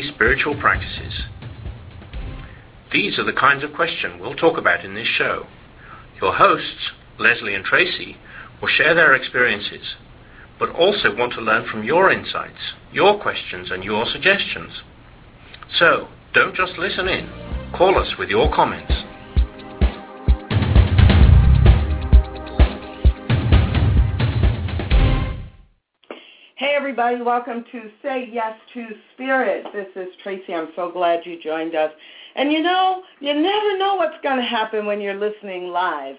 daily spiritual practices? These are the kinds of questions we'll talk about in this show. Your hosts, Lesley and Tracy, will share their experiences, but also want to learn from your insights, your questions, and your suggestions. So, don't just listen in. Call us with your comments. Hey everybody, welcome to Say Yes to Spirit. This is Tracy. I'm so glad you joined us. And you know, you never know what's going to happen when you're listening live.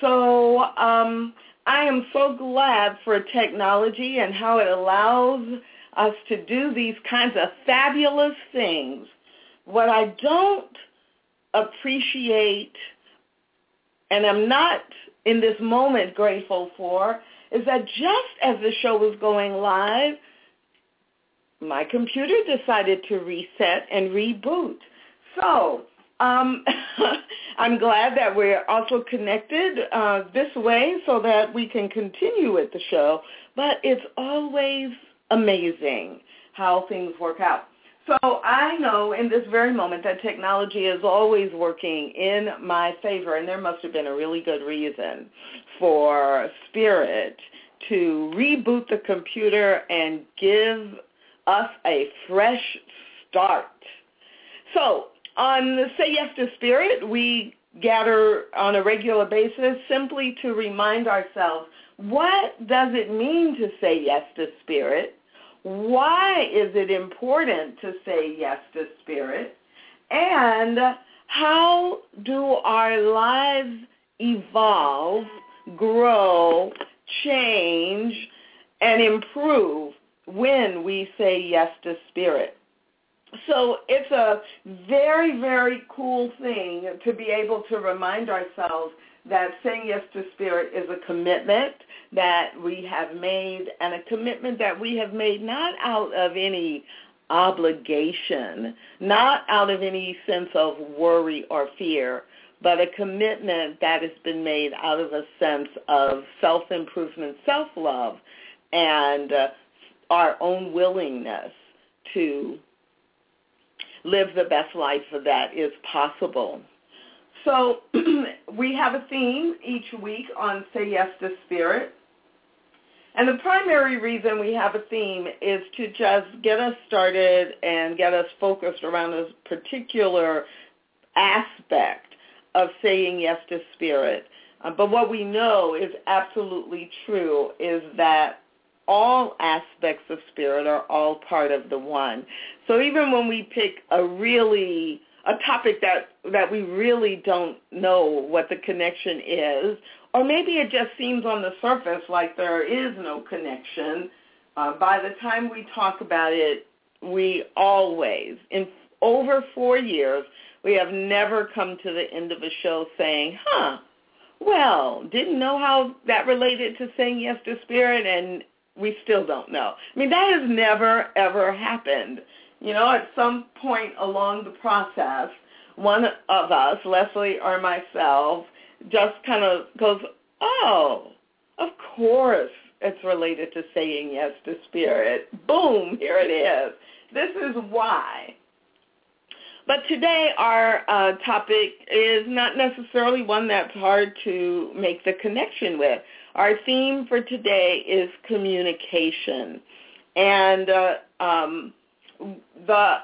So um, I am so glad for technology and how it allows us to do these kinds of fabulous things. What I don't appreciate and I'm not in this moment grateful for is that just as the show was going live, my computer decided to reset and reboot. So um, I'm glad that we're also connected uh, this way so that we can continue with the show. But it's always amazing how things work out. So I know in this very moment that technology is always working in my favor, and there must have been a really good reason for Spirit to reboot the computer and give us a fresh start. So on the Say Yes to Spirit, we gather on a regular basis simply to remind ourselves, what does it mean to say yes to Spirit? Why is it important to say yes to Spirit? And how do our lives evolve, grow, change, and improve when we say yes to Spirit? So it's a very, very cool thing to be able to remind ourselves that saying yes to spirit is a commitment that we have made and a commitment that we have made not out of any obligation, not out of any sense of worry or fear, but a commitment that has been made out of a sense of self-improvement, self-love, and uh, our own willingness to live the best life that is possible. So we have a theme each week on Say Yes to Spirit. And the primary reason we have a theme is to just get us started and get us focused around a particular aspect of saying yes to spirit. Uh, but what we know is absolutely true is that all aspects of spirit are all part of the one. So even when we pick a really a topic that that we really don't know what the connection is, or maybe it just seems on the surface like there is no connection. Uh, by the time we talk about it, we always, in over four years, we have never come to the end of a show saying, huh, well, didn't know how that related to saying yes to spirit, and we still don't know. I mean, that has never, ever happened. You know, at some point along the process, one of us, Lesley or myself, just kind of goes, oh, of course it's related to saying yes to spirit. Boom, here it is. This is why. But today our uh, topic is not necessarily one that's hard to make the connection with. Our theme for today is communication. And uh, um, the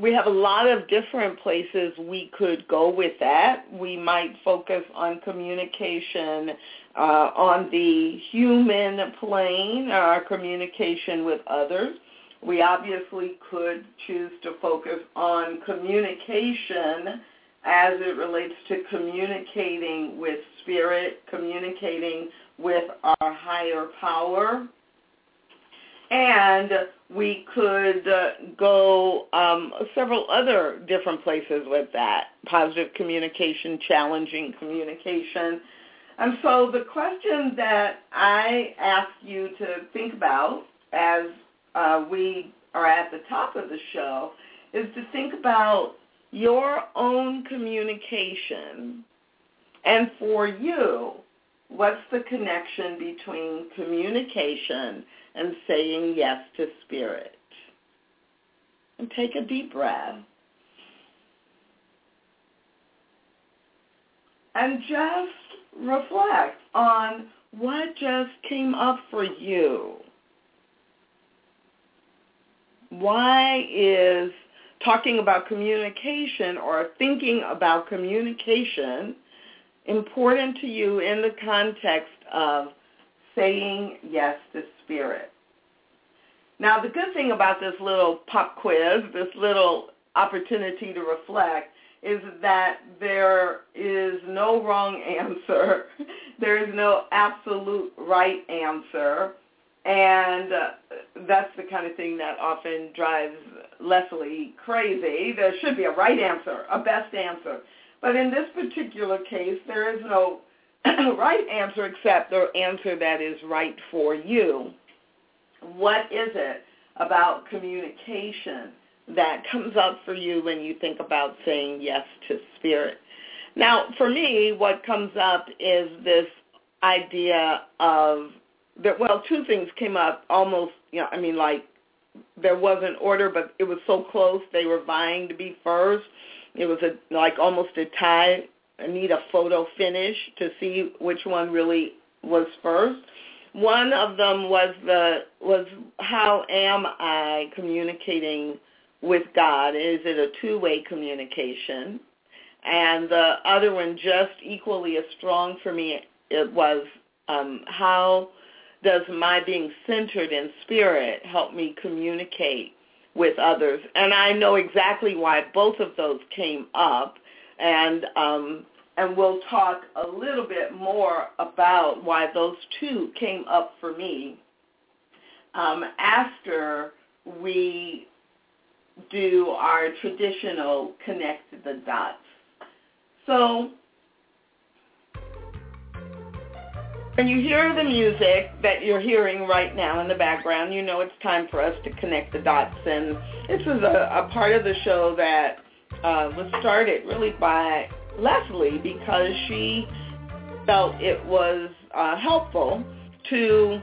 we have a lot of different places we could go with that. We might focus on communication uh, on the human plane, our communication with others. We obviously could choose to focus on communication as it relates to communicating with spirit, communicating with our higher power, and we could uh, go um, several other different places with that. Positive communication, challenging communication. And so the question that I ask you to think about as uh, we are at the top of the show is to think about your own communication and for you, what's the connection between communication and saying yes to spirit? And take a deep breath. And just reflect on what just came up for you. Why is talking about communication or thinking about communication important to you in the context of saying yes to spirit. Now, the good thing about this little pop quiz, this little opportunity to reflect, is that there is no wrong answer. there is no absolute right answer. And uh, that's the kind of thing that often drives Lesley crazy. There should be a right answer, a best answer. But in this particular case, there is no right answer except the answer that is right for you. What is it about communication that comes up for you when you think about saying yes to spirit? Now, for me, what comes up is this idea of that. Well, two things came up almost. You know, I mean, like there was an order, but it was so close they were vying to be first. It was a like almost a tie. I need a photo finish to see which one really was first. One of them was the was how am I communicating with God? Is it a two-way communication? And the other one, just equally as strong for me, it was um, how does my being centered in spirit help me communicate with others. And I know exactly why both of those came up, and um, and we'll talk a little bit more about why those two came up for me um, after we do our traditional connect the dots. So When you hear the music that you're hearing right now in the background, you know it's time for us to connect the dots. And this is a, a part of the show that uh, was started really by Lesley because she felt it was uh, helpful to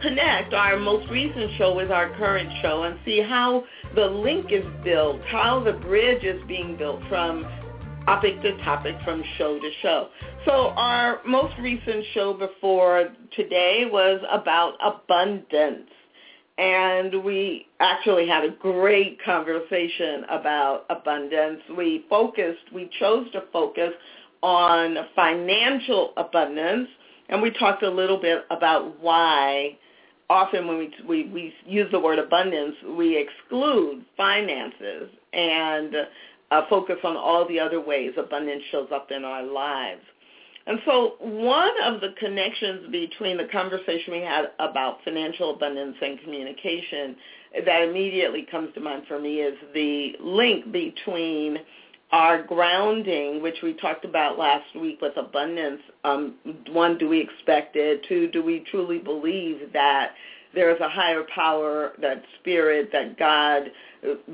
connect our most recent show with our current show and see how the link is built, how the bridge is being built from topic to topic from show to show. So our most recent show before today was about abundance. And we actually had a great conversation about abundance. We focused, we chose to focus on financial abundance, and we talked a little bit about why often when we, we, we use the word abundance, we exclude finances and uh, focus on all the other ways abundance shows up in our lives. And so one of the connections between the conversation we had about financial abundance and communication that immediately comes to mind for me is the link between our grounding, which we talked about last week with abundance. Um, one, do we expect it? Two, do we truly believe that there is a higher power, that spirit, that God,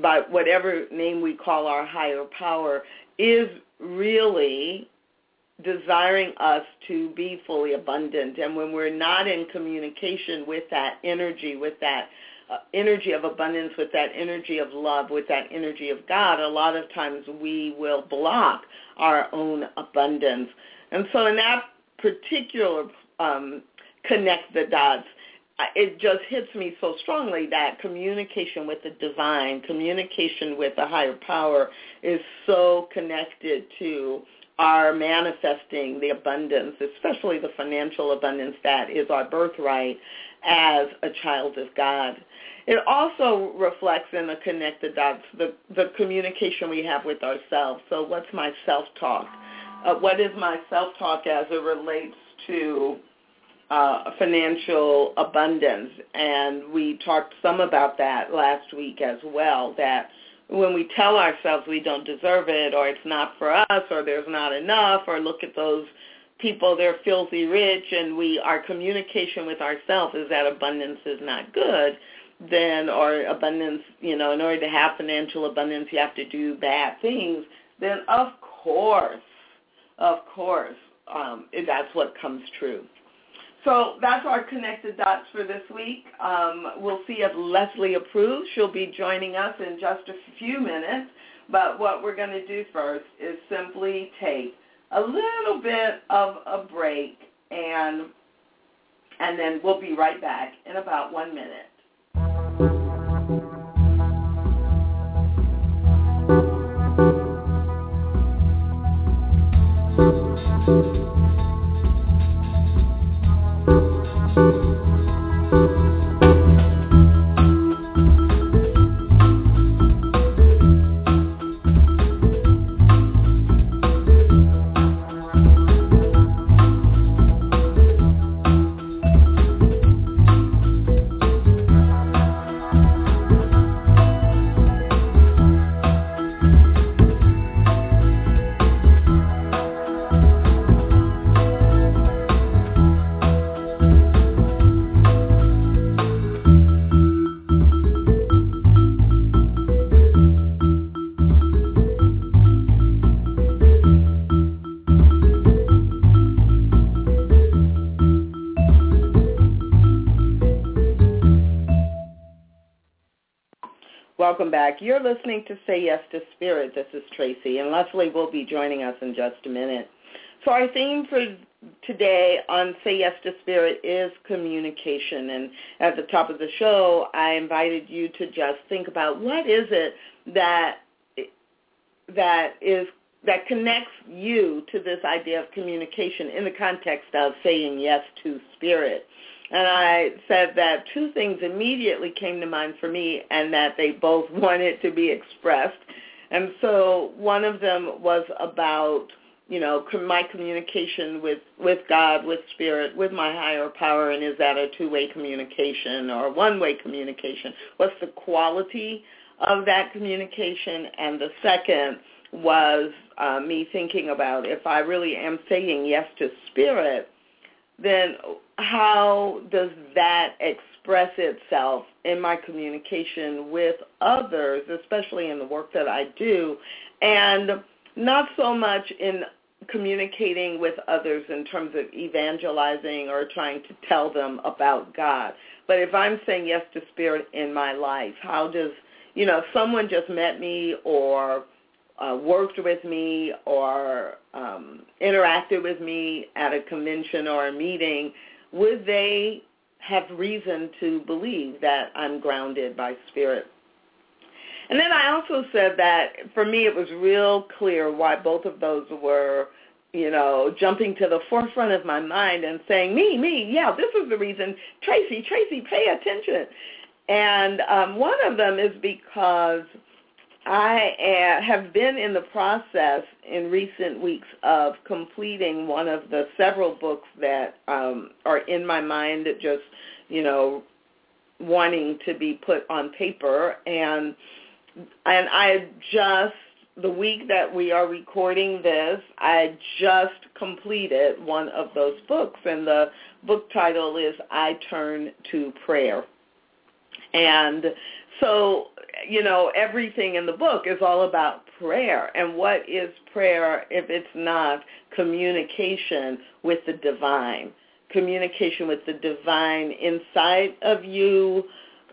by whatever name we call our higher power, is really desiring us to be fully abundant. And when we're not in communication with that energy, with that uh, energy of abundance, with that energy of love, with that energy of God, a lot of times we will block our own abundance. And so in that particular um, connect the dots, it just hits me so strongly that communication with the divine, communication with the higher power is so connected to our manifesting the abundance, especially the financial abundance that is our birthright as a child of God. It also reflects in the connected dots the, the communication we have with ourselves. So what's my self-talk? Uh, what is my self-talk as it relates to uh, financial abundance, and we talked some about that last week as well. That when we tell ourselves we don't deserve it, or it's not for us, or there's not enough, or look at those people they're filthy rich, and we our communication with ourselves is that abundance is not good. then or abundance, you know, in order to have financial abundance, you have to do bad things, then of course, of course, um, that's what comes true. So that's our connected dots for this week. Um, we'll see if Lesley approves. She'll be joining us in just a few minutes. But what we're going to do first is simply take a little bit of a break and and then we'll be right back in about one minute. Welcome back. You're listening to Say Yes to Spirit. This is Tracy, and Lesley will be joining us in just a minute. So our theme for today on Say Yes to Spirit is communication. And at the top of the show, I invited you to just think about what is it that that is that connects you to this idea of communication in the context of saying yes to spirit. And I said that two things immediately came to mind for me and that they both wanted to be expressed. And so one of them was about, you know, my communication with, with God, with spirit, with my higher power, and is that a two-way communication or one-way communication? What's the quality of that communication? And the second was uh, me thinking about if I really am saying yes to spirit, then how does that express itself in my communication with others, especially in the work that I do, and not so much in communicating with others in terms of evangelizing or trying to tell them about God. But if I'm saying yes to spirit in my life, how does, you know, if someone just met me or uh, worked with me or um, interacted with me at a convention or a meeting, would they have reason to believe that I'm grounded by spirit? And then I also said that for me it was real clear why both of those were, you know, jumping to the forefront of my mind and saying, me, me, yeah, this is the reason. Tracy, Tracy, pay attention. And um, one of them is because I have been in the process in recent weeks of completing one of the several books that um, are in my mind that just, you know, wanting to be put on paper. And and I just the week that we are recording this, I just completed one of those books, and the book title is I Turn to Prayer. And so, you know, everything in the book is all about prayer. And what is prayer if it's not communication with the divine? Communication with the divine inside of you,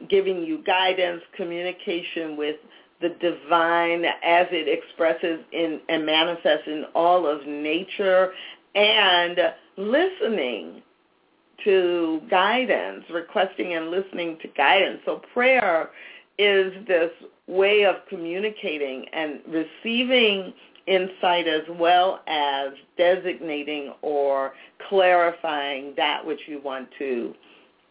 giving you guidance, communication with the divine as it expresses in and manifests in all of nature, and listening to guidance, requesting and listening to guidance. So prayer is this way of communicating and receiving insight as well as designating or clarifying that which you want to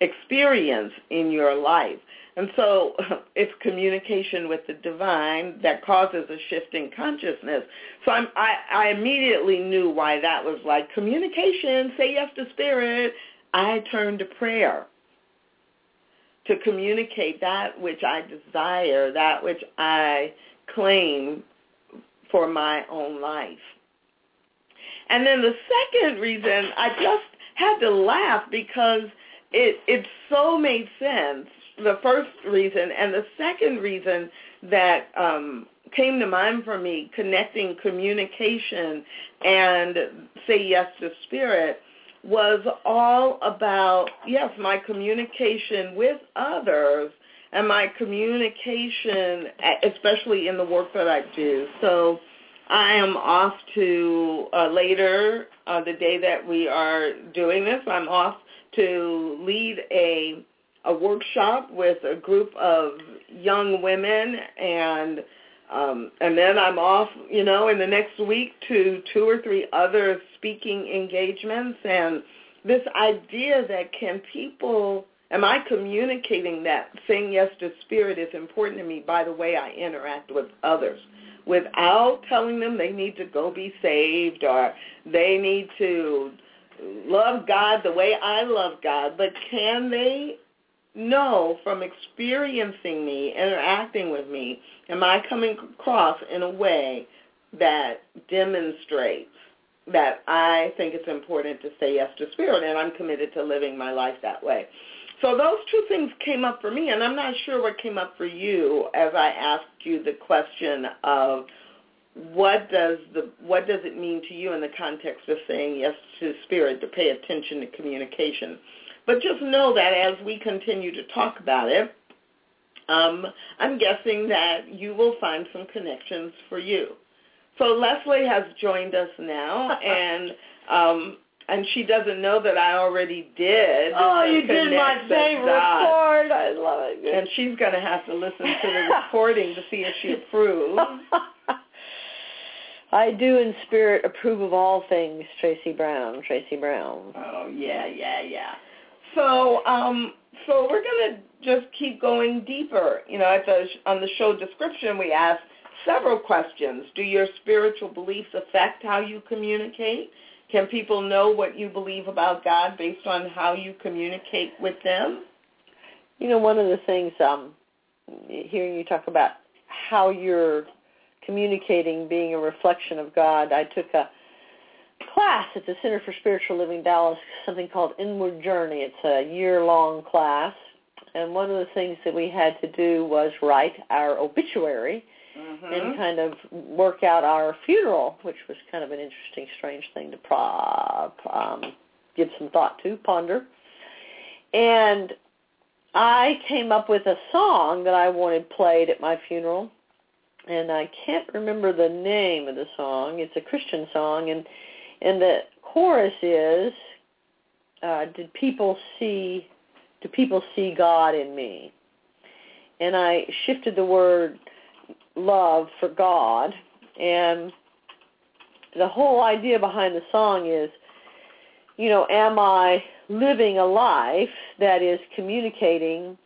experience in your life. And so it's communication with the divine that causes a shift in consciousness. So I'm, I, I immediately knew why that was like communication, say yes to spirit. I turn to prayer to communicate that which I desire, that which I claim for my own life. And then the second reason, I just had to laugh because it it so made sense the first reason, and the second reason that um, came to mind for me, connecting communication and say yes to spirit, was all about yes, my communication with others and my communication, especially in the work that I do. So I am off to uh, later uh, the day that we are doing this. I'm off to lead a a workshop with a group of young women and um, and then I'm off, you know, in the next week to two or three other speaking engagements. And this idea that can people am I communicating that saying yes to spirit is important to me by the way I interact with others without telling them they need to go be saved or they need to love God the way I love God, but can they know from experiencing me, interacting with me, am I coming across in a way that demonstrates that I think it's important to say yes to spirit and I'm committed to living my life that way. So those two things came up for me and I'm not sure what came up for you as I asked you the question of what does the what does it mean to you in the context of saying yes to spirit to pay attention to communication but just know that as we continue to talk about it um, i'm guessing that you will find some connections for you so lesley has joined us now and um, and she doesn't know that I already did. Oh, you did my favorite part. I love it. And she's going to have to listen to the recording to see if she approves. I do in spirit approve of all things, Tracy Brown. Tracy Brown. Oh yeah, yeah, yeah. So, um, so we're gonna just keep going deeper. You know, at the on the show description, we ask several questions. Do your spiritual beliefs affect how you communicate? Can people know what you believe about God based on how you communicate with them? You know, one of the things um, hearing you talk about how you're communicating being a reflection of God. I took a class at the Center for Spiritual Living Dallas, something called Inward Journey. It's a year-long class. And one of the things that we had to do was write our obituary mm-hmm. and kind of work out our funeral, which was kind of an interesting, strange thing to pro- um, give some thought to, ponder. And I came up with a song that I wanted played at my funeral and I can't remember the name of the song. It's a Christian song, and and the chorus is, uh, "Did people see? Do people see God in me?" And I shifted the word love for God, and the whole idea behind the song is, you know, am I living a life that is communicating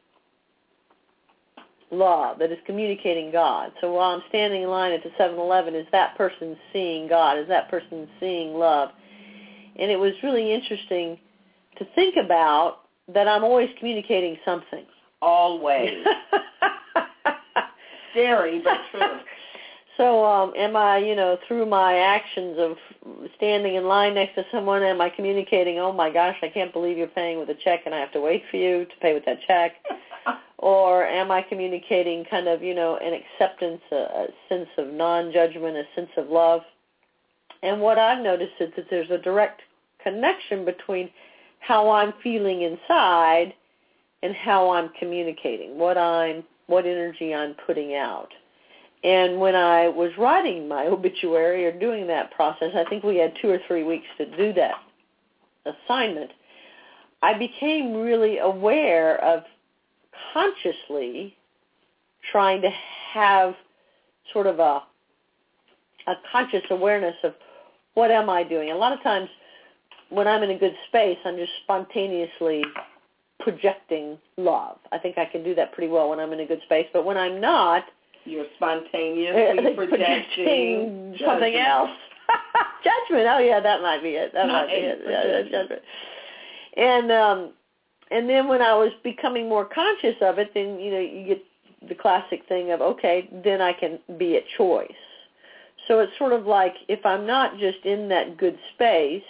love, that is communicating God. So while I'm standing in line at the 7-Eleven, is that person seeing God? Is that person seeing love? And it was really interesting to think about that I'm always communicating something. Always. Scary, but true. So um, am I, you know, through my actions of standing in line next to someone, am I communicating, oh my gosh, I can't believe you're paying with a check and I have to wait for you to pay with that check? Or am I communicating kind of, you know, an acceptance, a, a sense of non-judgment, a sense of love? And what I've noticed is that there's a direct connection between how I'm feeling inside and how I'm communicating, what I'm, what energy I'm putting out. And when I was writing my obituary or doing that process, I think we had two or three weeks to do that assignment. I became really aware of consciously trying to have sort of a a conscious awareness of what am I doing. A lot of times when I'm in a good space, I'm just spontaneously projecting love. I think I can do that pretty well when I'm in a good space, but when I'm not, you're spontaneously projecting, something else. judgment. Oh yeah, that might be it. That not might be it. Yeah, judgment. And um and then when I was becoming more conscious of it, then you know you get the classic thing of okay, then I can be at choice. So it's sort of like if I'm not just in that good space,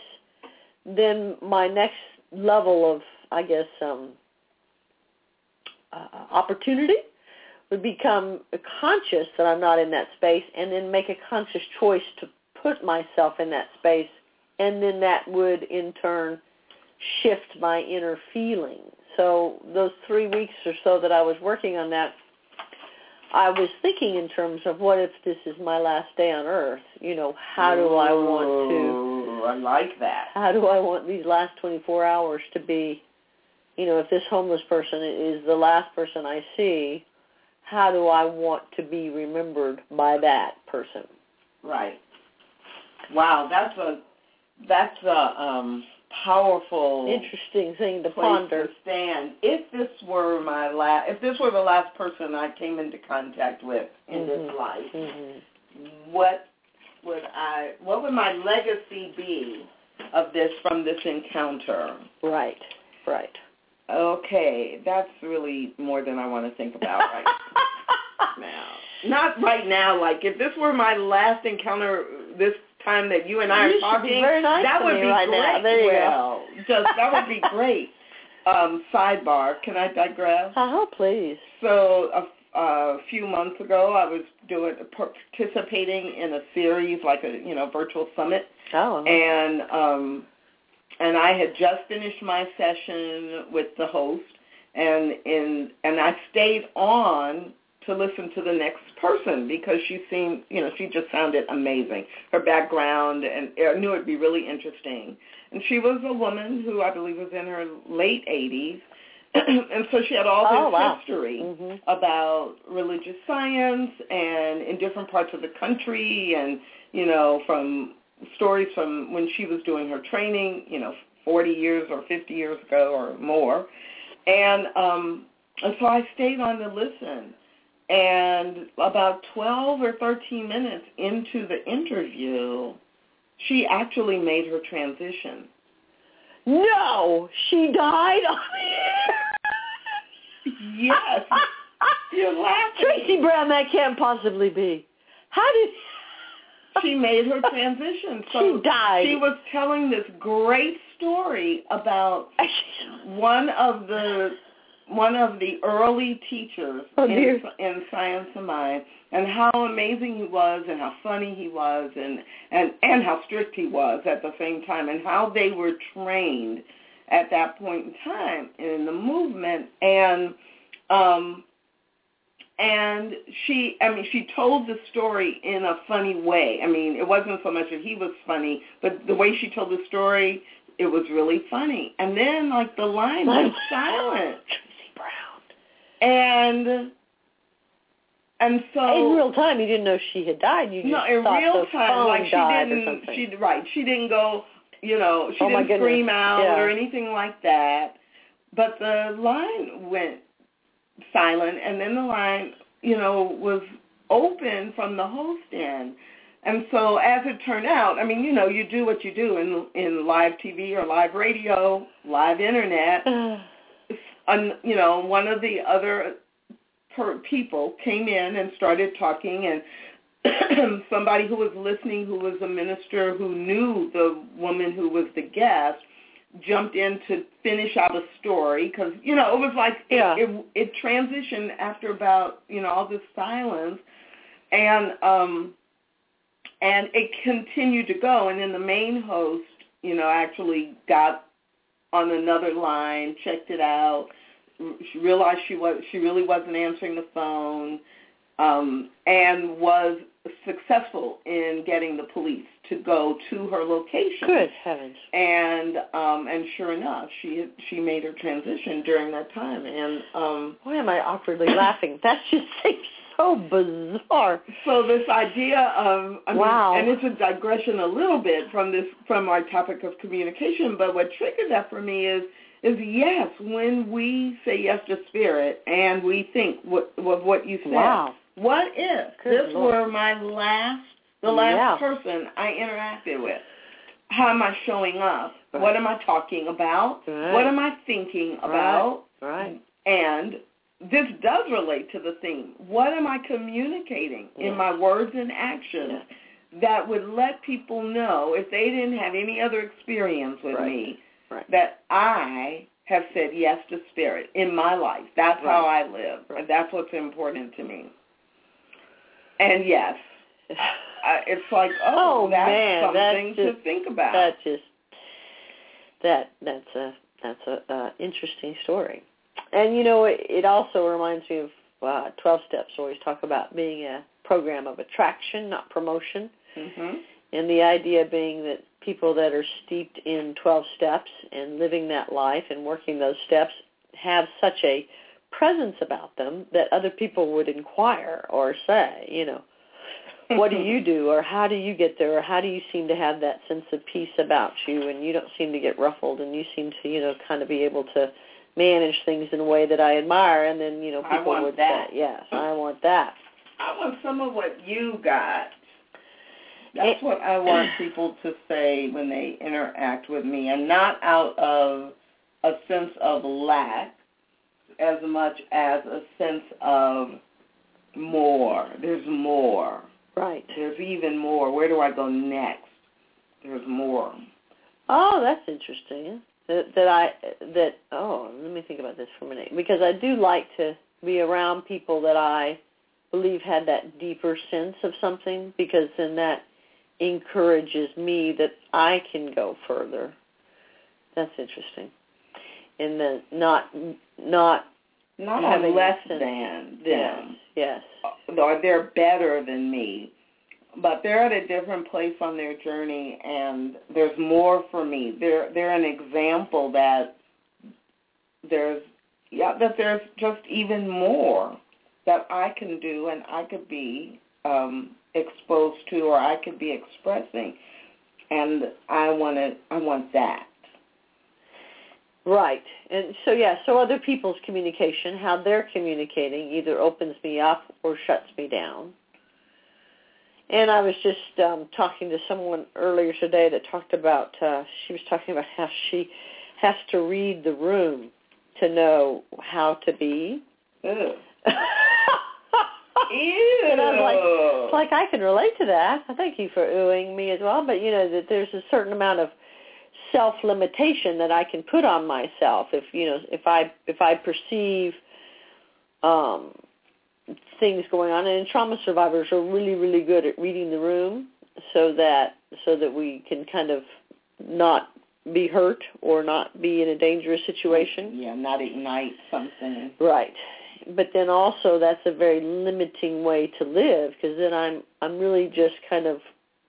then my next level of I guess um uh, opportunity would become conscious that I'm not in that space and then make a conscious choice to put myself in that space and then that would in turn shift my inner feeling. So those three weeks or so that I was working on that, I was thinking in terms of what if this is my last day on earth? You know, how do I want to I like that. how do I want these last 24 hours to be? You know, if this homeless person is the last person I see, how do I want to be remembered by that person? Right. Wow, that's a that's a um powerful Interesting thing to ponder. to stand. If this were my last, if this were the last person I came into contact with in this Mhm. life, Mhm. what would I? What would my legacy be of this from this encounter? Right, right. Okay, that's really more than I want to think about right now. Not right now. Like if this were my last encounter, this time that you and I You are talking, nice that would be right great. you go. well, just that would be great. Um, sidebar. Can I digress? Oh, please. So a, a few months ago, I was doing participating in a series like a you know virtual summit, Oh, and um, and I had just finished my session with the host, and in and I stayed on to listen to the next person because she seemed you know she just sounded amazing. Her background and I knew it'd be really interesting. And she was a woman who I believe was in her late 80s. and so she had all this Oh, wow. history Mhm. about religious science and in different parts of the country and you know from stories from when she was doing her training you know 40 years or 50 years ago or more and um and so I stayed on to listen and about 12 or 13 minutes into the interview she actually made her transition No, she died. yes you're laughing Tracy Brown, that can't possibly be. How did she made her transition. So She died. She was telling this great story about one of the one of the early teachers Oh, in, in Science of Mind, and how amazing he was, and how funny he was, and and and how strict he was at the same time, and how they were trained at that point in time in the movement, and um, and she i mean she told the story in a funny way. I mean it wasn't so much that he was funny but the way she told the story it was really funny. And then like the line went silent. And and so In real time, you didn't know she had died. You just no in thought real the time phone like she died or didn't something. she right she didn't go you know she Oh, didn't scream out Yeah. or anything like that but the line went silent and then the line you know was open from the host end and so as it turned out i mean you know you do what you do in in live tv or live radio live internet un, you know, one of the other per, people came in and started talking, and somebody who was listening, who was a minister who knew the woman who was the guest, jumped in to finish out a story because you know it was like Yeah. it, it it transitioned after about you know all this silence, and um and it continued to go, and then the main host, you know, actually got on another line, checked it out, she realized she was she really wasn't answering the phone, um, and was successful in getting the police to go to her location. Good heavens. And um, and sure enough, she she made her transition during that time, and um, Why am I awkwardly laughing? That just seems so bizarre. so this idea of I mean, Wow. and it's a digression a little bit from this from our topic of communication, but what triggered that for me is is yes, when we say yes to spirit and we think what what, what you said. Wow. What if Good this Lord. were my last the last Yeah. person I interacted with? How am I showing up? Right. What am I talking about? Right. What am I thinking about? Right. And this does relate to the theme. What am I communicating Yeah. in my words and actions that would let people know if they didn't have any other experience with me Right. that I have said yes to spirit in my life. That's Right. how I live. Right. And that's what's important to me. And yes, uh, it's like, oh, Oh, that's man, that's something to think about. that just that that's a that's a uh, interesting story and you know it, it also reminds me of uh 12 steps always talk about being a program of attraction not promotion hmm and the idea being that people that are steeped in 12 steps and living that life and working those steps have such a presence about them that other people would inquire or say you know what do you do or how do you get there or how do you seem to have that sense of peace about you and you don't seem to get ruffled and you seem to you know kind of be able to manage things in a way that I admire and then you know people would that. say yes I want that I want some of what you got. That's It- what I want people to say when they interact with me, and not out of a sense of lack as much as a sense of more. There's more. right There's even more. Where do I go next? There's more. oh that's interesting that that I that oh let me think about this for a minute because I do like to be around people that I believe had that deeper sense of something because then that encourages me that I can go further. That's interesting. And then not not Not Having less than yes, them. yes. or they're better than me. But they're at a different place on their journey and there's more for me. They're they're an example that there's yeah, that there's just even more that I can do and I could be um exposed to or I could be expressing and I want to I want that. Right. And so yeah, so other people's communication, how they're communicating either opens me up or shuts me down. And I was just um talking to someone earlier today that talked about uh she was talking about how she has to read the room to know how to be. Ew. And I was like, like I can relate to that. I thank you for oohing me as well. But you know that there's a certain amount of self limitation that I can put on myself if you know if I if I perceive um things going on and trauma survivors are really really good at reading the room so that so that we can kind of not be hurt or not be in a dangerous situation Yeah, not ignite something. Right. But then also that's a very limiting way to live because then I'm I'm really just kind of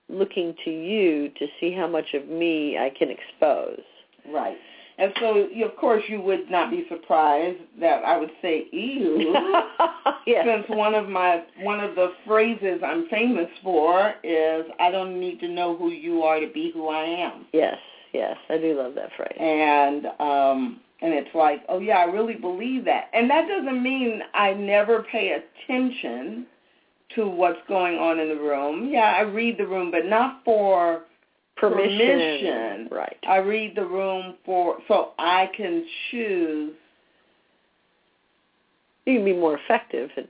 looking to you to see how much of me I can expose. Right. And so, you, of course, you would not be surprised that I would say "ew," yes. since one of my one of the phrases I'm famous for is "I don't need to know who you are to be who I am," Yes, yes, I do love that phrase. and um, and it's like, oh yeah, I really believe that, and that doesn't mean I never pay attention to what's going on in the room. Yeah, I read the room, but not for Permission. permission. Right. I read the room for so I can choose You can be more effective and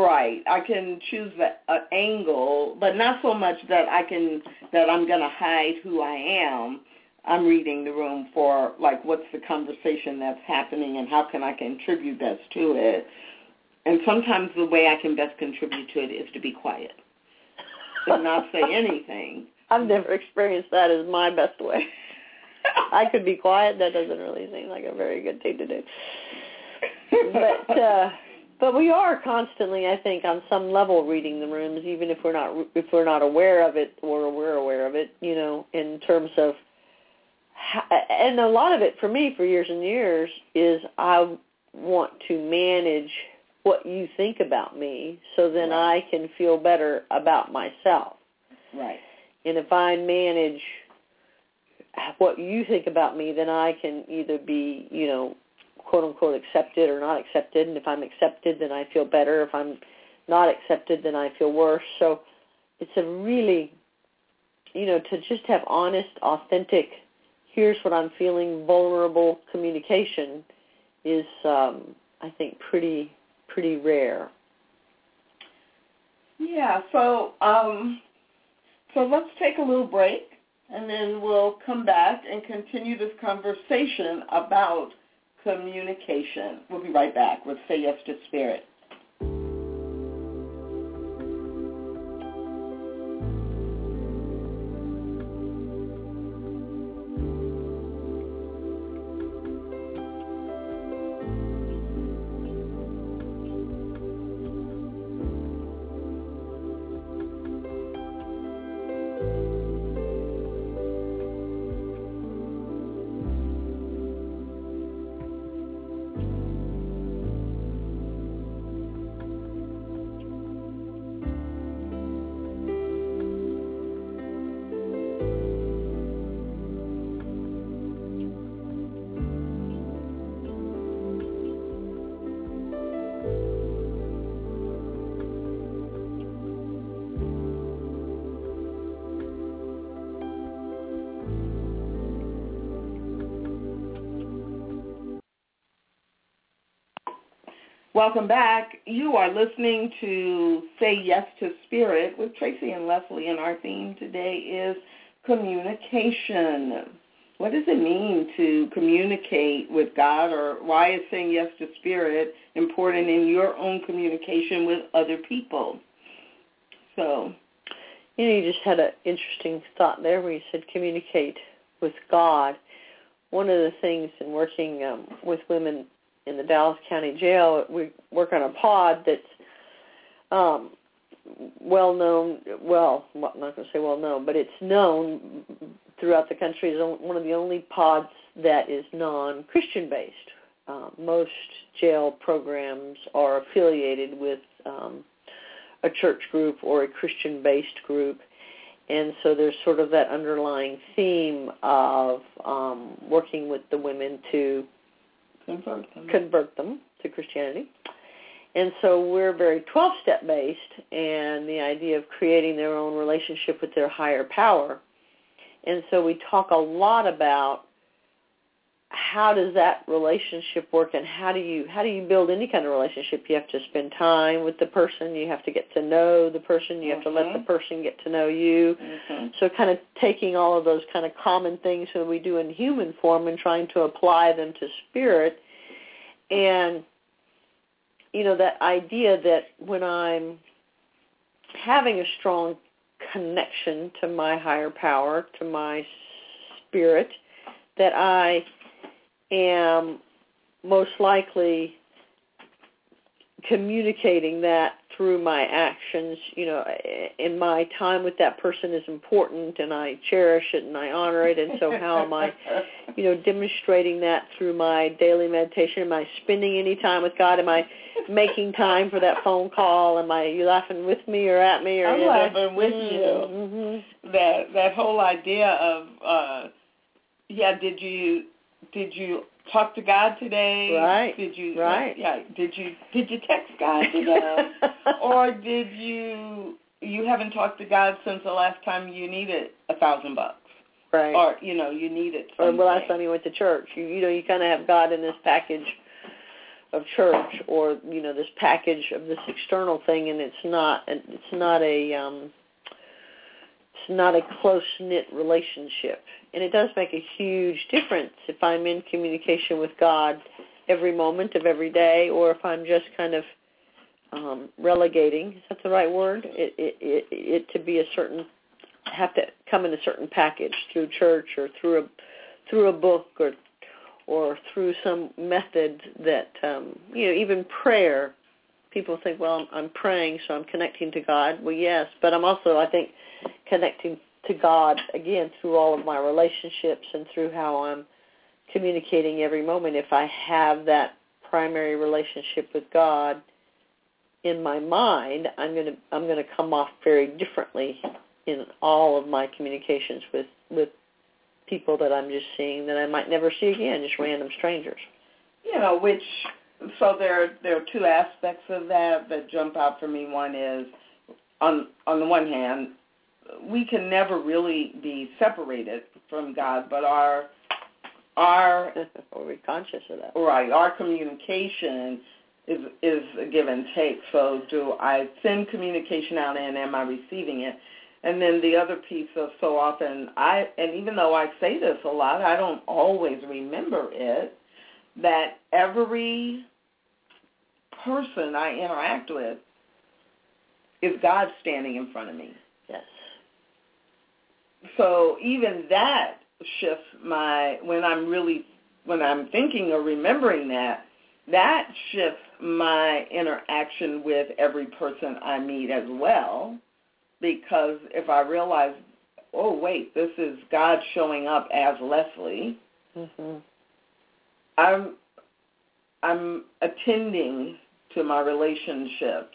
right. I can choose the uh, angle, but not so much that I can that I'm going to hide who I am. I'm reading the room for like what's the conversation that's happening and how can I contribute best to it. And sometimes the way I can best contribute to it is to be quiet and not say anything. I've never experienced that as my best way. I could be quiet. That doesn't really seem like a very good thing to do. But uh, but we are constantly, I think, on some level reading the rooms, even if we're not if we're not aware of it or we're aware of it. You know, in terms of, and a lot of it for me for years and years is I want to manage what you think about me, so then Right. I can feel better about myself. Right. And if I manage what you think about me, then I can either be, you know, quote unquote accepted or not accepted. And if I'm accepted, then I feel better. If I'm not accepted, then I feel worse. So it's a really, you know, to just have honest, authentic, here's what I'm feeling, vulnerable communication is, um, I think, pretty, pretty rare. Yeah, so um so let's take a little break and then we'll come back and continue this conversation about communication. We'll be right back with Say Yes to Spirit. Welcome back. You are listening to Say Yes to Spirit with Tracy and Lesley, and our theme today is communication. What does it mean to communicate with God, or why is saying yes to Spirit important in your own communication with other people? So, you know, you just had an interesting thought there where you said communicate with God. One of the things in working um, with women in the Dallas County Jail, we work on a pod that's um, well known. Well, I'm not going to say well known, but it's known throughout the country as one of the only pods that is non-Christian based. Uh, most jail programs are affiliated with um, a church group or a Christian-based group, and so there's sort of that underlying theme of um, working with the women to convert them. convert them to Christianity. And so we're very 12-step based, and the idea of creating their own relationship with their higher power. And so we talk a lot about how does that relationship work and how do you how do you build any kind of relationship you have to spend time with the person you have to get to know the person you have mm-hmm. to let the person get to know you mm-hmm. so kind of taking all of those kind of common things that we do in human form and trying to apply them to spirit and you know that idea that when i'm having a strong connection to my higher power to my spirit that i am most likely communicating that through my actions. You know and my time with that person is important and I cherish it and I honor it and so how am I you know demonstrating that through my daily meditation? Am I spending any time with God? Am I making time for that phone call? Am I you laughing with me or at me or I'm laughing with mm-hmm. you. Mm-hmm. that that whole idea of uh yeah did you did you talk to God today? Right. Did you right? Yeah. Did you did you text God today? or did you you haven't talked to God since the last time you needed a thousand bucks? Right. Or you know you needed or the last time you went to church. You you know you kind of have God in this package of church or you know this package of this external thing and it's not it's not a um not a close knit relationship and it does make a huge difference if I'm in communication with God every moment of every day, or if I'm just kind of um, relegating. Is that the right word? It, it, it, it to be a certain have to come in a certain package through church or through a through a book or or through some method that um, you know even prayer. People think, well, I'm, I'm praying, so I'm connecting to God. Well, yes, but I'm also, I think, connecting to God again through all of my relationships and through how I'm communicating every moment. If I have that primary relationship with God in my mind, I'm going to I'm going to come off very differently in all of my communications with with people that I'm just seeing that I might never see again, just random strangers. You know, which so there there are two aspects of that that jump out for me. One is on on the one hand, we can never really be separated from God, but our our are we conscious of that? Right, our communication is is a give and take. So do I send communication out and am I receiving it? And then the other piece of so often I and even though I say this a lot, I don't always remember it. that every person I interact with is God standing in front of me. Yes. So even that shifts my when I'm really when I'm thinking or remembering that, that shifts my interaction with every person I meet as well. Because if I realize, oh wait, this is God showing up as Lesley, hmm I'm I'm attending to my relationship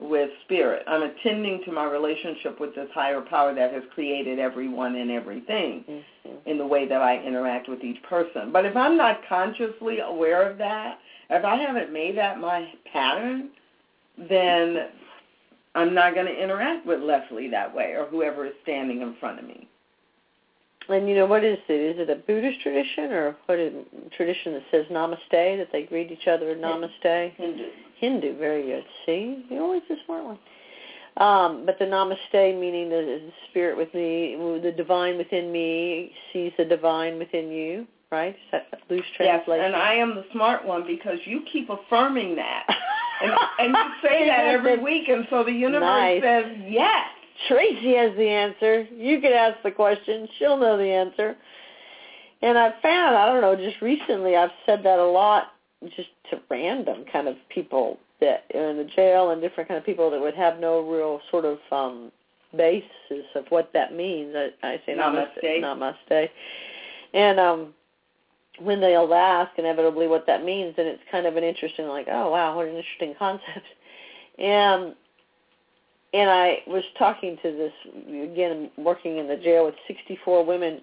with spirit. I'm attending to my relationship with this higher power that has created everyone and everything hmm in the way that I interact with each person. But if I'm not consciously aware of that, if I haven't made that my pattern, then I'm not going to interact with Lesley that way or whoever is standing in front of me. And you know what is it? Is it a Buddhist tradition or what is tradition that says Namaste that they greet each other Namaste? Hindu. Hindu, very good. See, you're always a smart one. Um, but the Namaste meaning the, the spirit with me, the divine within me sees the divine within you, right? Is that a loose Yes, and I am the smart one because you keep affirming that. and, and you say that every week, and so the universe Nice. says yes. Tracy has the answer. You can ask the question. She'll know the answer. And I've found, I don't know, just recently I've said that a lot just to random kind of people that are in the jail and different kind of people that would have no real sort of um basis of what that means. I, I say Namaste. Namaste. And um when they'll ask inevitably what that means, then it's kind of an interesting like, oh wow, what an interesting concept. And and I was talking to this again, working in the jail with 64 women.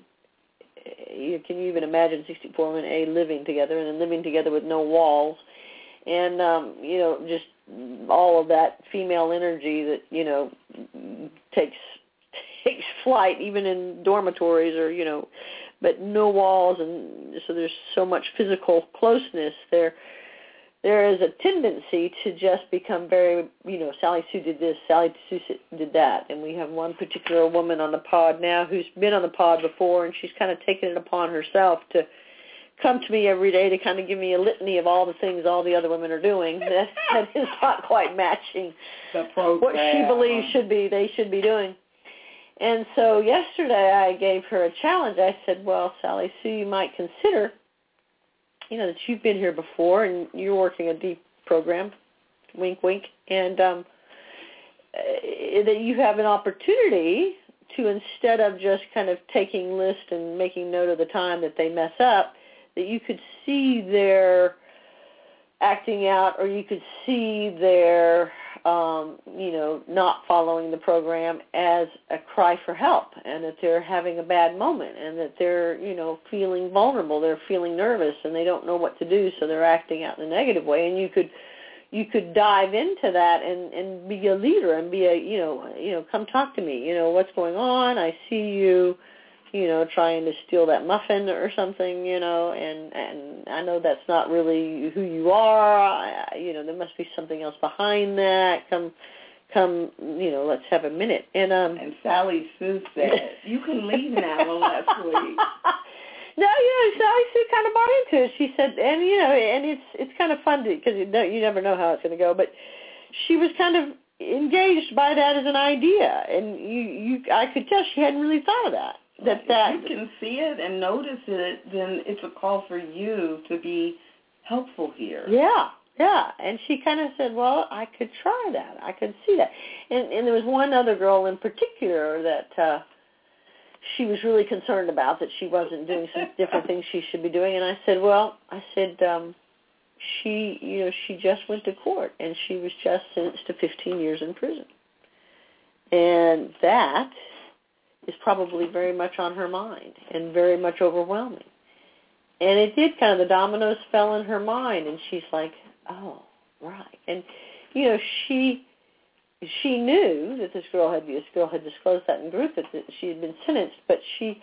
You can you even imagine 64 women a living together and then living together with no walls, and um, you know just all of that female energy that you know takes takes flight even in dormitories or you know, but no walls and so there's so much physical closeness there there is a tendency to just become very, you know, Sally Sue did this, Sally Sue did that, and we have one particular woman on the pod now who's been on the pod before, and she's kind of taken it upon herself to come to me every day to kind of give me a litany of all the things all the other women are doing that, that is not quite matching what she believes should be they should be doing. And so yesterday I gave her a challenge. I said, "Well, Sally Sue, you might consider you know that you've been here before and you're working a deep program, wink, wink, and um, uh, that you have an opportunity to instead of just kind of taking list and making note of the time that they mess up, that you could see their acting out or you could see their um, you know, not following the program as a cry for help and that they're having a bad moment and that they're, you know, feeling vulnerable, they're feeling nervous and they don't know what to do so they're acting out in a negative way. And you could you could dive into that and and be a leader and be a, you know, you know, come talk to me, you know, what's going on? I see you you know, trying to steal that muffin or something, you know, and and I know that's not really who you are. I, you know, there must be something else behind that. Come, come, you know, let's have a minute. And um, And Sally Sue said, "You can leave now, Lesley." no, you know, Sally Sue kind of bought into it. She said, and you know, and it's it's kind of fun because you know, you never know how it's going to go, but she was kind of engaged by that as an idea, and you you I could tell she hadn't really thought of that. That that if you can see it and notice it, then it's a call for you to be helpful here. Yeah, yeah. And she kind of said, "Well, I could try that. I could see that." And and there was one other girl in particular that uh she was really concerned about that she wasn't doing some different things she should be doing. And I said, "Well, I said um she, you know, she just went to court and she was just sentenced to 15 years in prison." And that is probably very much on her mind and very much overwhelming. And it did kind of the dominoes fell in her mind and she's like, Oh, right. And you know, she she knew that this girl had this girl had disclosed that in group that, she had been sentenced, but she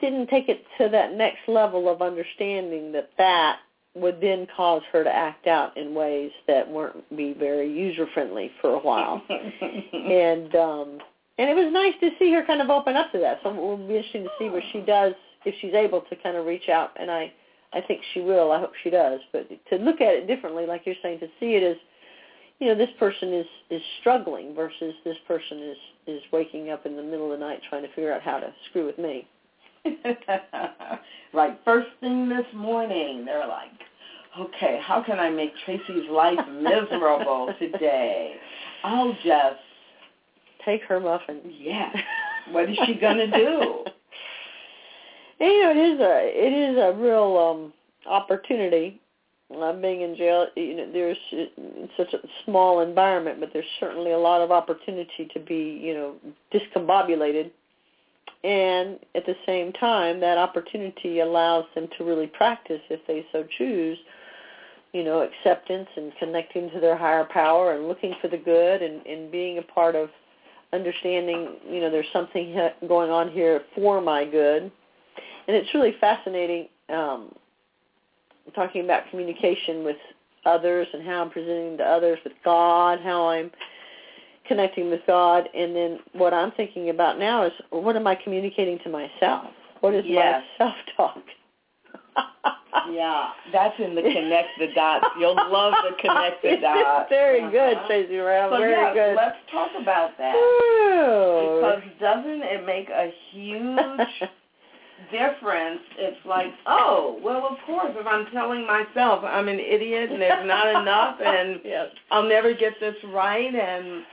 didn't take it to that next level of understanding that that would then cause her to act out in ways that weren't be very user friendly for a while. and um and it was nice to see her kind of open up to that. So it will be interesting to see what she does if she's able to kind of reach out. And I, I think she will. I hope she does. But to look at it differently, like you're saying, to see it as, you know, this person is is struggling versus this person is is waking up in the middle of the night trying to figure out how to screw with me. right. First thing this morning, they're like, okay, how can I make Tracy's life miserable today? I'll just take her muffin. Yeah. What is she gonna do? you know, it is a it is a real um opportunity. Uh, being in jail, you know, there's such a small environment, but there's certainly a lot of opportunity to be, you know, discombobulated. And at the same time, that opportunity allows them to really practice, if they so choose, you know, acceptance and connecting to their higher power and looking for the good and, and being a part of understanding, you know, there's something going on here for my good. And it's really fascinating um, talking about communication with others and how I'm presenting to others with God, how I'm connecting with God, and then what I'm thinking about now is what am I communicating to myself? What is yes. my self-talk? yeah, that's in the connect the dots. You'll love the connect the dots. Very good, uh-huh. Tracy Brown. So Very yes, good. Let's talk about that. Ooh. Because doesn't it make a huge difference? It's like, oh, well, of course, if I'm telling myself I'm an idiot and there's not enough and yes. I'll never get this right and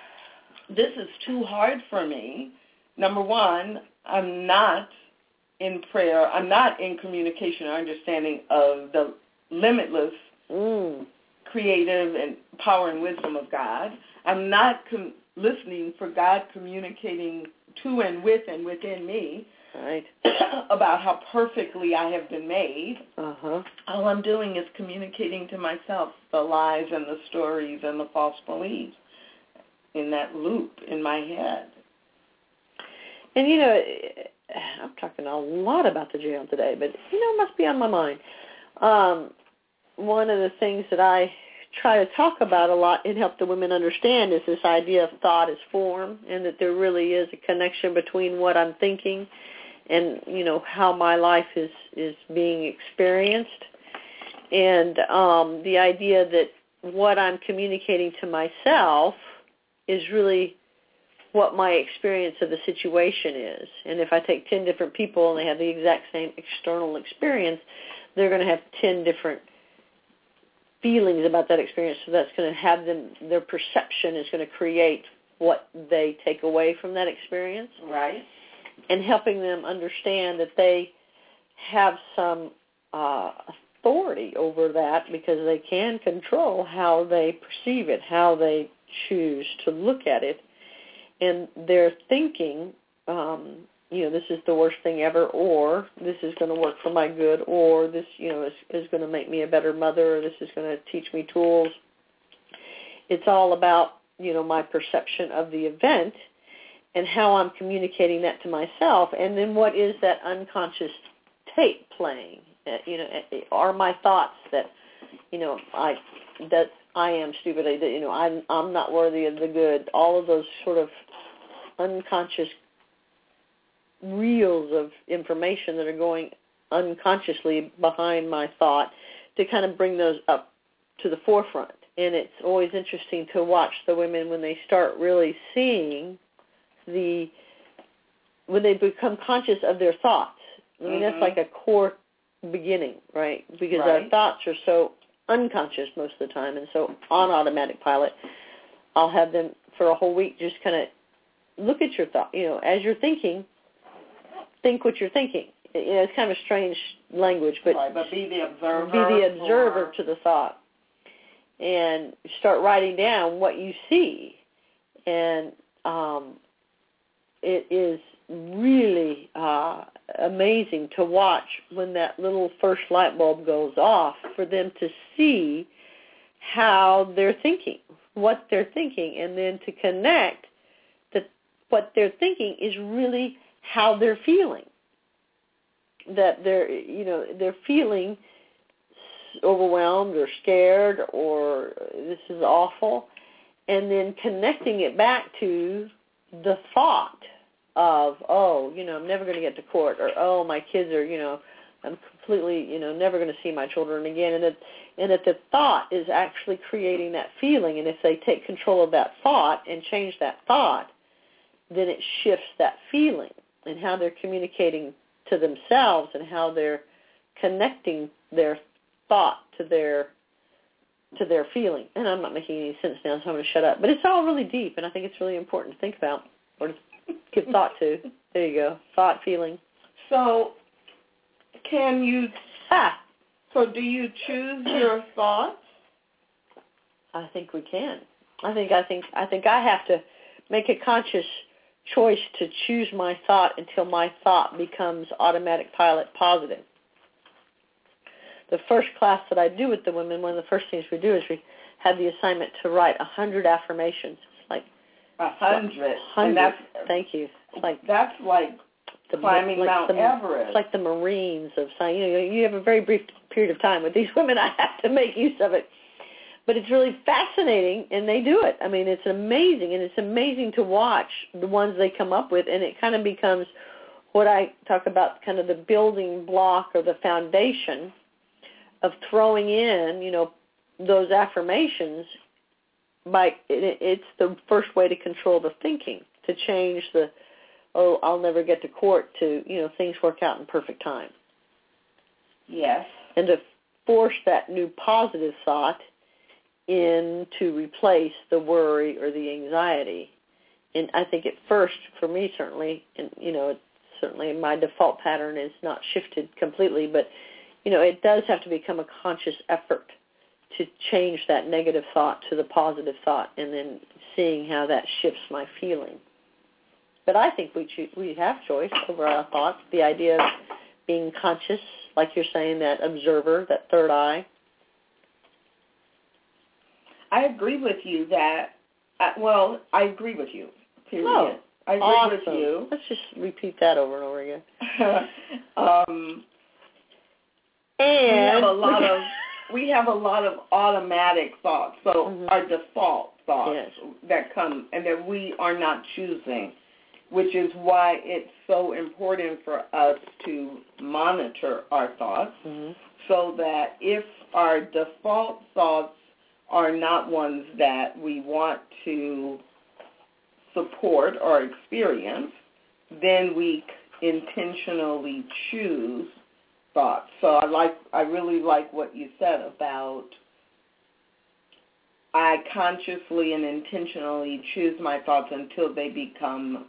this is too hard for me. Number one, I'm not in prayer. I'm not in communication or understanding of the limitless mm. creative and power and wisdom of God. I'm not com- listening for God communicating to and with and within me right. about how perfectly I have been made. Uh-huh. All I'm doing is communicating to myself the lies and the stories and the false beliefs in that loop in my head. And you know, I'm talking a lot about the jail today, but you know, it must be on my mind. Um, one of the things that I try to talk about a lot and help the women understand is this idea of thought as form, and that there really is a connection between what I'm thinking and you know how my life is is being experienced, and um, the idea that what I'm communicating to myself is really what my experience of the situation is. And if I take 10 different people and they have the exact same external experience, they're going to have 10 different feelings about that experience. So that's going to have them, their perception is going to create what they take away from that experience. Right. And helping them understand that they have some uh, authority over that because they can control how they perceive it, how they choose to look at it and they're thinking, um, you know, this is the worst thing ever, or this is going to work for my good, or this, you know, is, is going to make me a better mother, or this is going to teach me tools. It's all about, you know, my perception of the event and how I'm communicating that to myself, and then what is that unconscious tape playing? Uh, you know, are my thoughts that, you know, I that I am stupid, that you know, I'm I'm not worthy of the good. All of those sort of unconscious reels of information that are going unconsciously behind my thought to kind of bring those up to the forefront. And it's always interesting to watch the women when they start really seeing the when they become conscious of their thoughts. I mean, mm-hmm. that's like a core beginning, right? Because right. our thoughts are so unconscious most of the time and so on automatic pilot. I'll have them for a whole week just kind of look at your thought. You know, as you're thinking, think what you're thinking. You know, it's kind of a strange language, but, right, but be the observer. Be the observer for... to the thought, and start writing down what you see, and um, it is really uh, amazing to watch when that little first light bulb goes off for them to see how they're thinking, what they're thinking, and then to connect what they're thinking is really how they're feeling. That they're, you know, they're feeling overwhelmed or scared or uh, this is awful, and then connecting it back to the thought of, oh, you know, I'm never going to get to court, or oh, my kids are, you know, I'm completely, you know, never going to see my children again, and that and that the thought is actually creating that feeling, and if they take control of that thought and change that thought, then it shifts that feeling and how they're communicating to themselves and how they're connecting their thought to their to their feeling. And I'm not making any sense now, so I'm going to shut up. But it's all really deep, and I think it's really important to think about or to give thought to. There you go, thought, feeling. So, can you? Ah, So, do you choose your thoughts? I think we can. I think I think I think I have to make a conscious choice to choose my thought until my thought becomes automatic pilot positive. The first class that I do with the women, one of the first things we do is we have the assignment to write a hundred affirmations. It's like A hundred. hundred. And that's Thank you. It's like that's like the climbing like Mount the, Everest. It's like the Marines of science. You know, you have a very brief period of time with these women. I have to make use of it, but it's really fascinating, and they do it. I mean, it's amazing, and it's amazing to watch the ones they come up with, and it kind of becomes what I talk about, kind of the building block or the foundation of throwing in, you know, those affirmations. By it, it's the first way to control the thinking, to change the oh, I'll never get to court to, you know, things work out in perfect time. yes. And to force that new positive thought in to replace the worry or the anxiety. And I think at first, for me certainly, and you know, certainly my default pattern is not shifted completely, but you know, it does have to become a conscious effort to change that negative thought to the positive thought and then seeing how that shifts my feeling. But I think we choose, we have choice over our thoughts. The idea of being conscious, like you're saying, that observer, that third eye. I agree with you that. Uh, well, I agree with you. Period. Oh, I agree awesome. with you. Let's just repeat that over and over again. um, And we have a lot of we have a lot of automatic thoughts. So Mhm. our default thoughts Yes. that come and that we are not choosing, which is why it's so important for us to monitor our thoughts Mhm. so that if our default thoughts are not ones that we want to support or experience, then we intentionally choose thoughts. So I like I really like what you said about I consciously and intentionally choose my thoughts until they become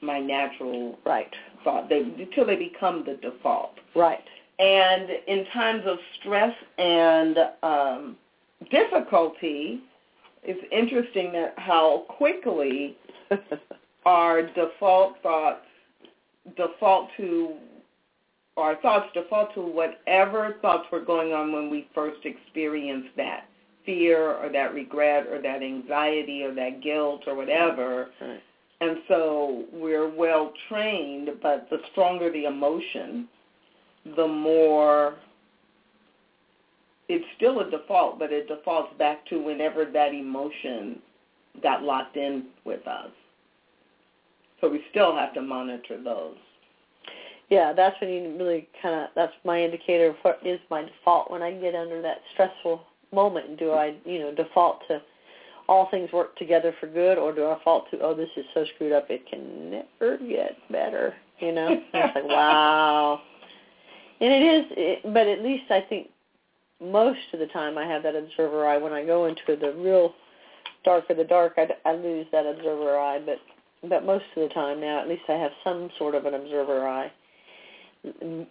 my natural right, thought. They until they become the default. right. And in times of stress and um, difficulty, it's interesting that how quickly our default thoughts default to our thoughts default to whatever thoughts were going on when we first experienced that fear or that regret or that anxiety or that guilt or whatever. right. And so we're well trained, but the stronger the emotion, the more it's still a default, but it defaults back to whenever that emotion got locked in with us. So we still have to monitor those. Yeah, that's when you really kind of, that's my indicator of what is my default when I get under that stressful moment. Do I, you know, default to all things work together for good or do I default to, oh, this is so screwed up, it can never get better, you know? It's like, wow. And it is, it, but at least I think most of the time I have that observer eye. When I go into the real dark of the dark, I, I lose that observer eye, but but most of the time now, at least I have some sort of an observer eye.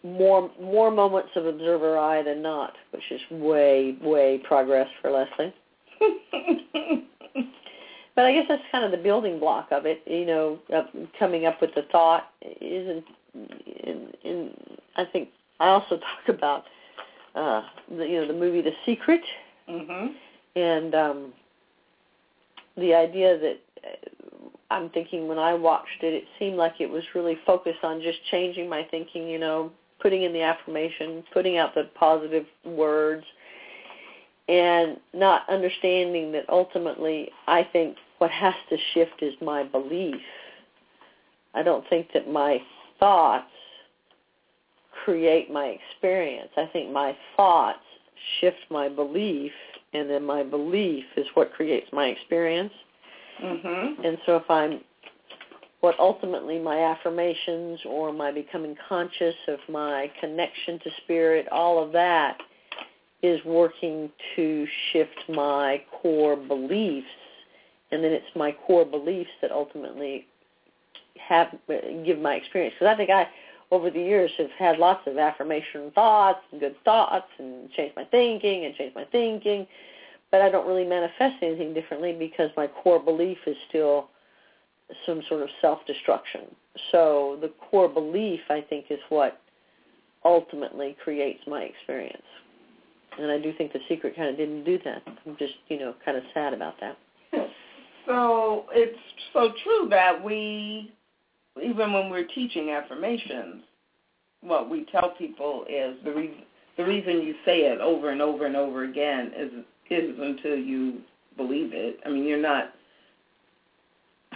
More more moments of observer eye than not, which is way way progress for Lesley. But I guess that's kind of the building block of it. You know, of coming up with the thought isn't. In, in, I think I also talk about uh, the you know the movie The Secret mhm. and um, the idea that uh, I'm thinking when I watched it, it seemed like it was really focused on just changing my thinking. You know, putting in the affirmation, putting out the positive words, and not understanding that ultimately, I think what has to shift is my belief. I don't think that my thoughts create my experience. I think my thoughts shift my belief, and then my belief is what creates my experience. Mhm. And so if I'm what ultimately my affirmations or my becoming conscious of my connection to spirit, all of that is working to shift my core beliefs and then it's my core beliefs that ultimately have give my experience because I think I over the years have had lots of affirmation thoughts and good thoughts and changed my thinking and changed my thinking but I don't really manifest anything differently because my core belief is still some sort of self-destruction. So the core belief, I think, is what ultimately creates my experience. And I do think the secret kind of didn't do that. I'm just, you know, kind of sad about that. So it's so true that we, even when we're teaching affirmations, what we tell people is the re- the reason you say it over and over and over again is is until you believe it. I mean, you're not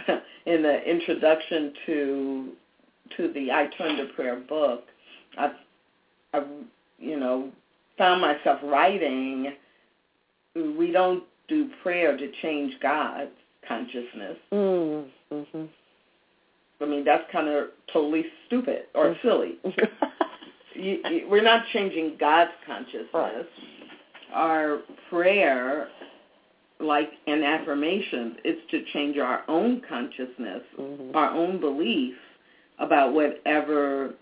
in the introduction to to the I Turn to Prayer book. I've, I've you know found myself writing. We don't do prayer to change God's consciousness. Mm, hmm I mean, that's kind of totally stupid or silly. you, you, we're not changing God's consciousness. Right. Our prayer, like an affirmation, is to change our own consciousness, Mhm. our own belief about whatever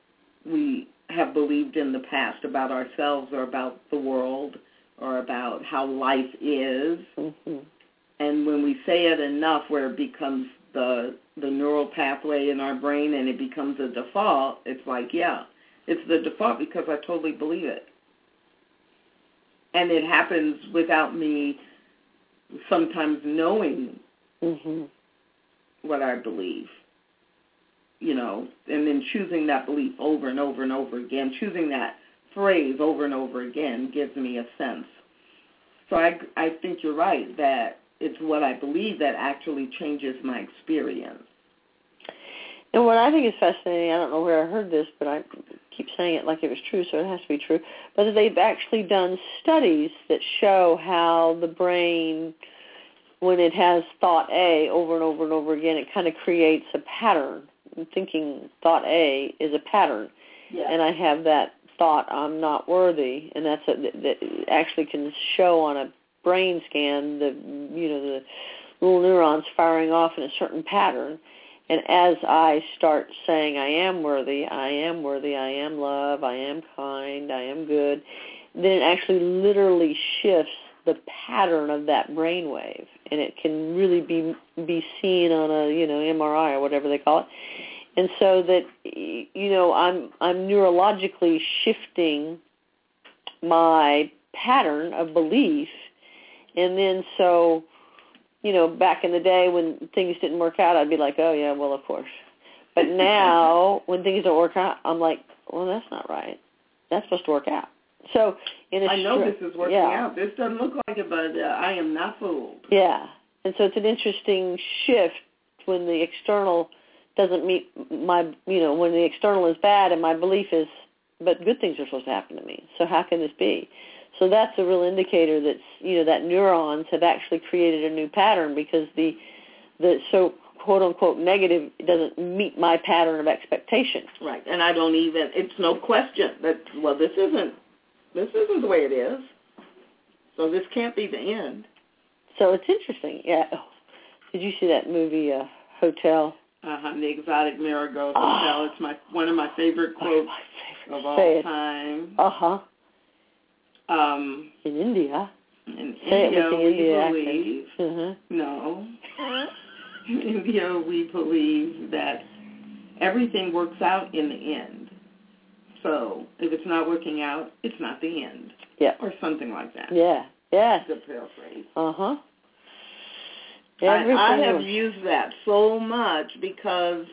we have believed in the past about ourselves or about the world or about how life is. Mhm. And when we say it enough where it becomes the the neural pathway in our brain and it becomes a default, it's like, yeah, it's the default because I totally believe it. And it happens without me sometimes knowing Mhm. what I believe. You know, and then choosing that belief over and over and over again, choosing that phrase over and over again gives me a sense. So I I think you're right that it's what I believe that actually changes my experience. And what I think is fascinating, I don't know where I heard this, but I keep saying it like it was true, so it has to be true. But they've actually done studies that show how the brain, when it has thought A over and over and over again, it kind of creates a pattern. Thinking thought A is a pattern, Yeah. and I have that thought I'm not worthy, and that's a, that actually can show on a brain scan the you know the little neurons firing off in a certain pattern and as I start saying, I am worthy, I am worthy, I am love, I am kind, I am good, then it actually literally shifts the pattern of that brainwave, and it can really be be seen on a you know MRI or whatever they call it. And so that you know I'm I'm neurologically shifting my pattern of belief, and then so you know, back in the day when things didn't work out, I'd be like, oh yeah, well of course. But now when things don't work out, I'm like, well that's not right. That's supposed to work out. So in a I know this is working yeah, out. This doesn't look like it, but uh, I am not fooled. Yeah, and so it's an interesting shift when the external doesn't meet my, you know, when the external is bad and my belief is, but good things are supposed to happen to me. So how can this be? So that's a real indicator that you know that neurons have actually created a new pattern because the the so quote unquote negative doesn't meet my pattern of expectation. Right. And I don't even it's no question that well this isn't this isn't the way it is. So this can't be the end. So it's interesting. Yeah. Oh, Did you see that movie uh, Hotel? Uh-huh. The exotic marigold Ah. hotel. It's my one of my favorite Oh, quotes my favorite. of all time. Uh huh. Um In India. in Say India we India believe. Uh-huh. no. In India we believe that everything works out in the end. So if it's not working out, it's not the end. Yeah. Or something like that. Yeah. Yes. The paraphrase. Uh huh. I, I have used that so much because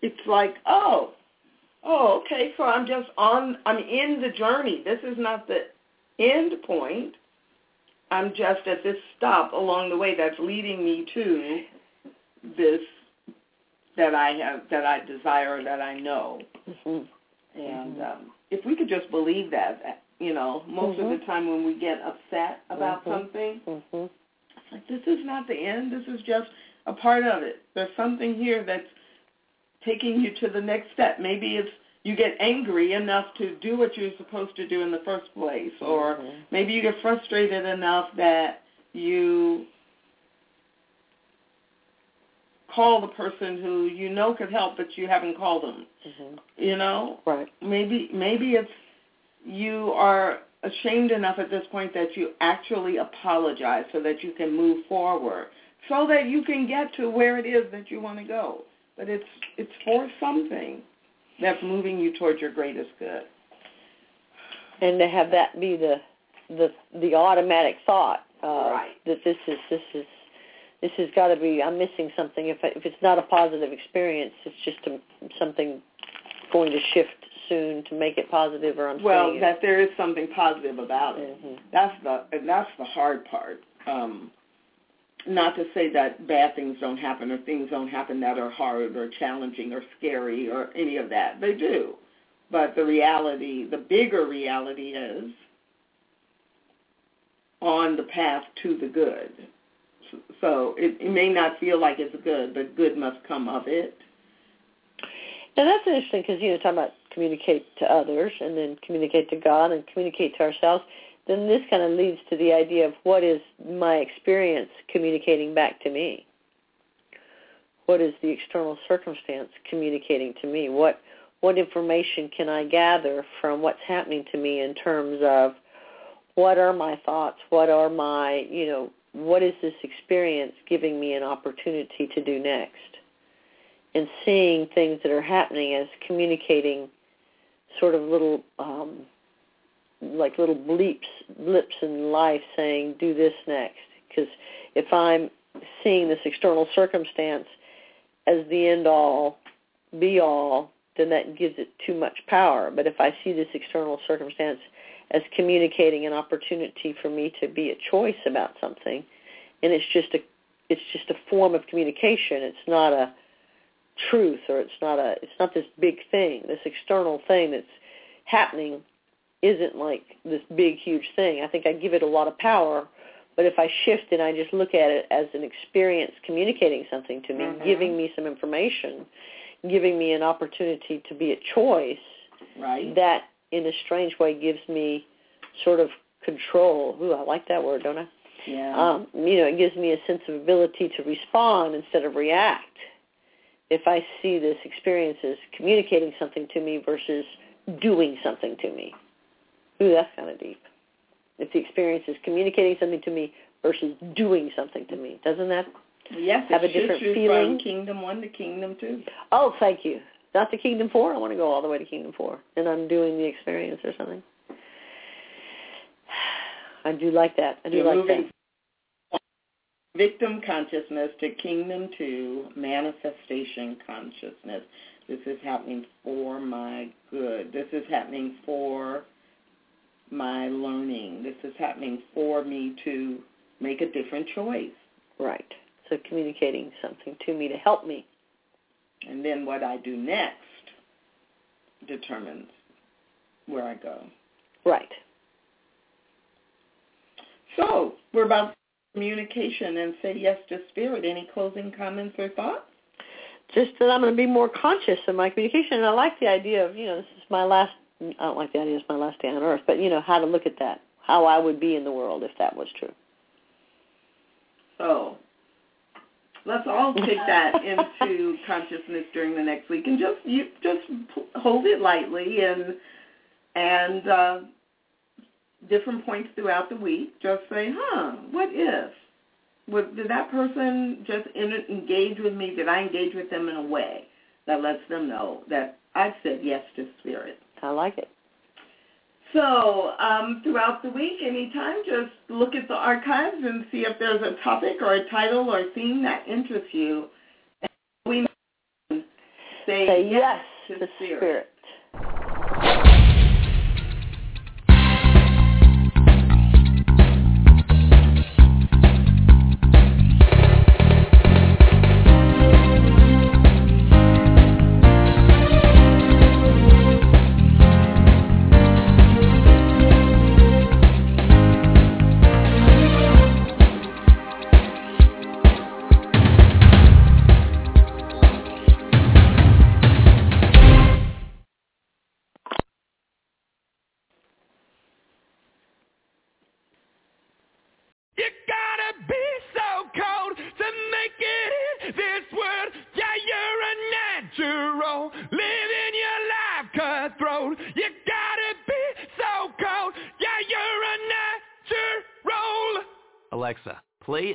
it's like, oh, oh, okay, so I'm just on, I'm in the journey. This is not the end point. I'm just at this stop along the way that's leading me to this that I have, that I desire, that I know. Mhm. And um, if we could just believe that, you know, most Mhm. of the time when we get upset about Mhm. something, Mhm. it's like this is not the end. This is just a part of it. There's something here that's taking you to the next step. Maybe it's you get angry enough to do what you're supposed to do in the first place, or Mhm. maybe you get frustrated enough that you call the person who you know could help, but you haven't called them. Mhm. You know, Right. maybe maybe it's you are ashamed enough at this point that you actually apologize so that you can move forward so that you can get to where it is that you want to go but it's it's for something that's moving you towards your greatest good. And to have that be the the the automatic thought uh, Right. that this is this is this has got to be I'm missing something. If I, if it's not a positive experience it's just a, something going to shift soon to make it positive or I'm well that there is something positive about it. Mhm. that's the and that's the hard part. Um not to say that bad things don't happen or things don't happen that are hard or challenging or scary or any of that. They do. But the reality the bigger reality is on the path to the good. So it, it may not feel like it's good but good must come of it. Now that's interesting because you know talking about communicate to others and then communicate to God and communicate to ourselves. Then this kind of leads to the idea of what is my experience communicating back to me. What is the external circumstance communicating to me? What what information can I gather from what's happening to me in terms of what are my thoughts? What are my you know what is this experience giving me an opportunity to do next? and seeing things that are happening as communicating sort of little um like little bleeps blips in life saying do this next. Because if i'm seeing this external circumstance as the end all be all then that gives it too much power. But if i see this external circumstance as communicating an opportunity for me to be a choice about something and it's just a it's just a form of communication it's not a truth or it's not a it's not this big thing this external thing that's happening isn't like this big huge thing i think i give it a lot of power but if i shift and i just look at it as an experience communicating something to me Mhm. giving me some information giving me an opportunity to be a choice right that in a strange way gives me sort of control ooh i like that word don't i yeah um, you know, it gives me a sense of ability to respond instead of react. If I see this experience as communicating something to me versus doing something to me. Ooh, that's kind of deep. If the experience is communicating something to me versus doing something to me, doesn't that? yes have a different feeling? from kingdom one to kingdom two Oh, thank you. Not to Kingdom Four. I want to go all the way to Kingdom Four, and I'm doing the experience or something. I do like that. I do You're like that. victim consciousness to kingdom two manifestation consciousness. This is happening for my good. This is happening for my learning. This is happening for me to make a different choice. Right. So communicating something to me to help me. And then what I do next determines where I go. Right. So we're about communication and say yes to spirit. Any closing comments or thoughts? just that I'm going to be more conscious of my communication. And I like the idea of, you know, this is my last, I don't like the idea it's my last day on earth, but, you know, how to look at that, how I would be in the world if that was true. So let's all take that into consciousness during the next week and just you just hold it lightly and and uh, different points throughout the week. Just say, huh, what if? Would, did that person just in, engage with me? Did I engage with them in a way that lets them know that I've said yes to spirit? I like it. So um, throughout the week, anytime, just look at the archives and see if there's a topic or a title or theme that interests you. And we say, Say yes to to spirit. spirit.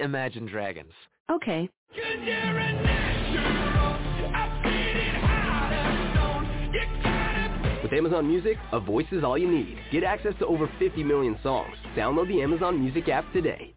Stone. Dragons. gotta With Amazon Music, a voice is all you need. Get access to over 50 million songs. Download the Amazon Music app today.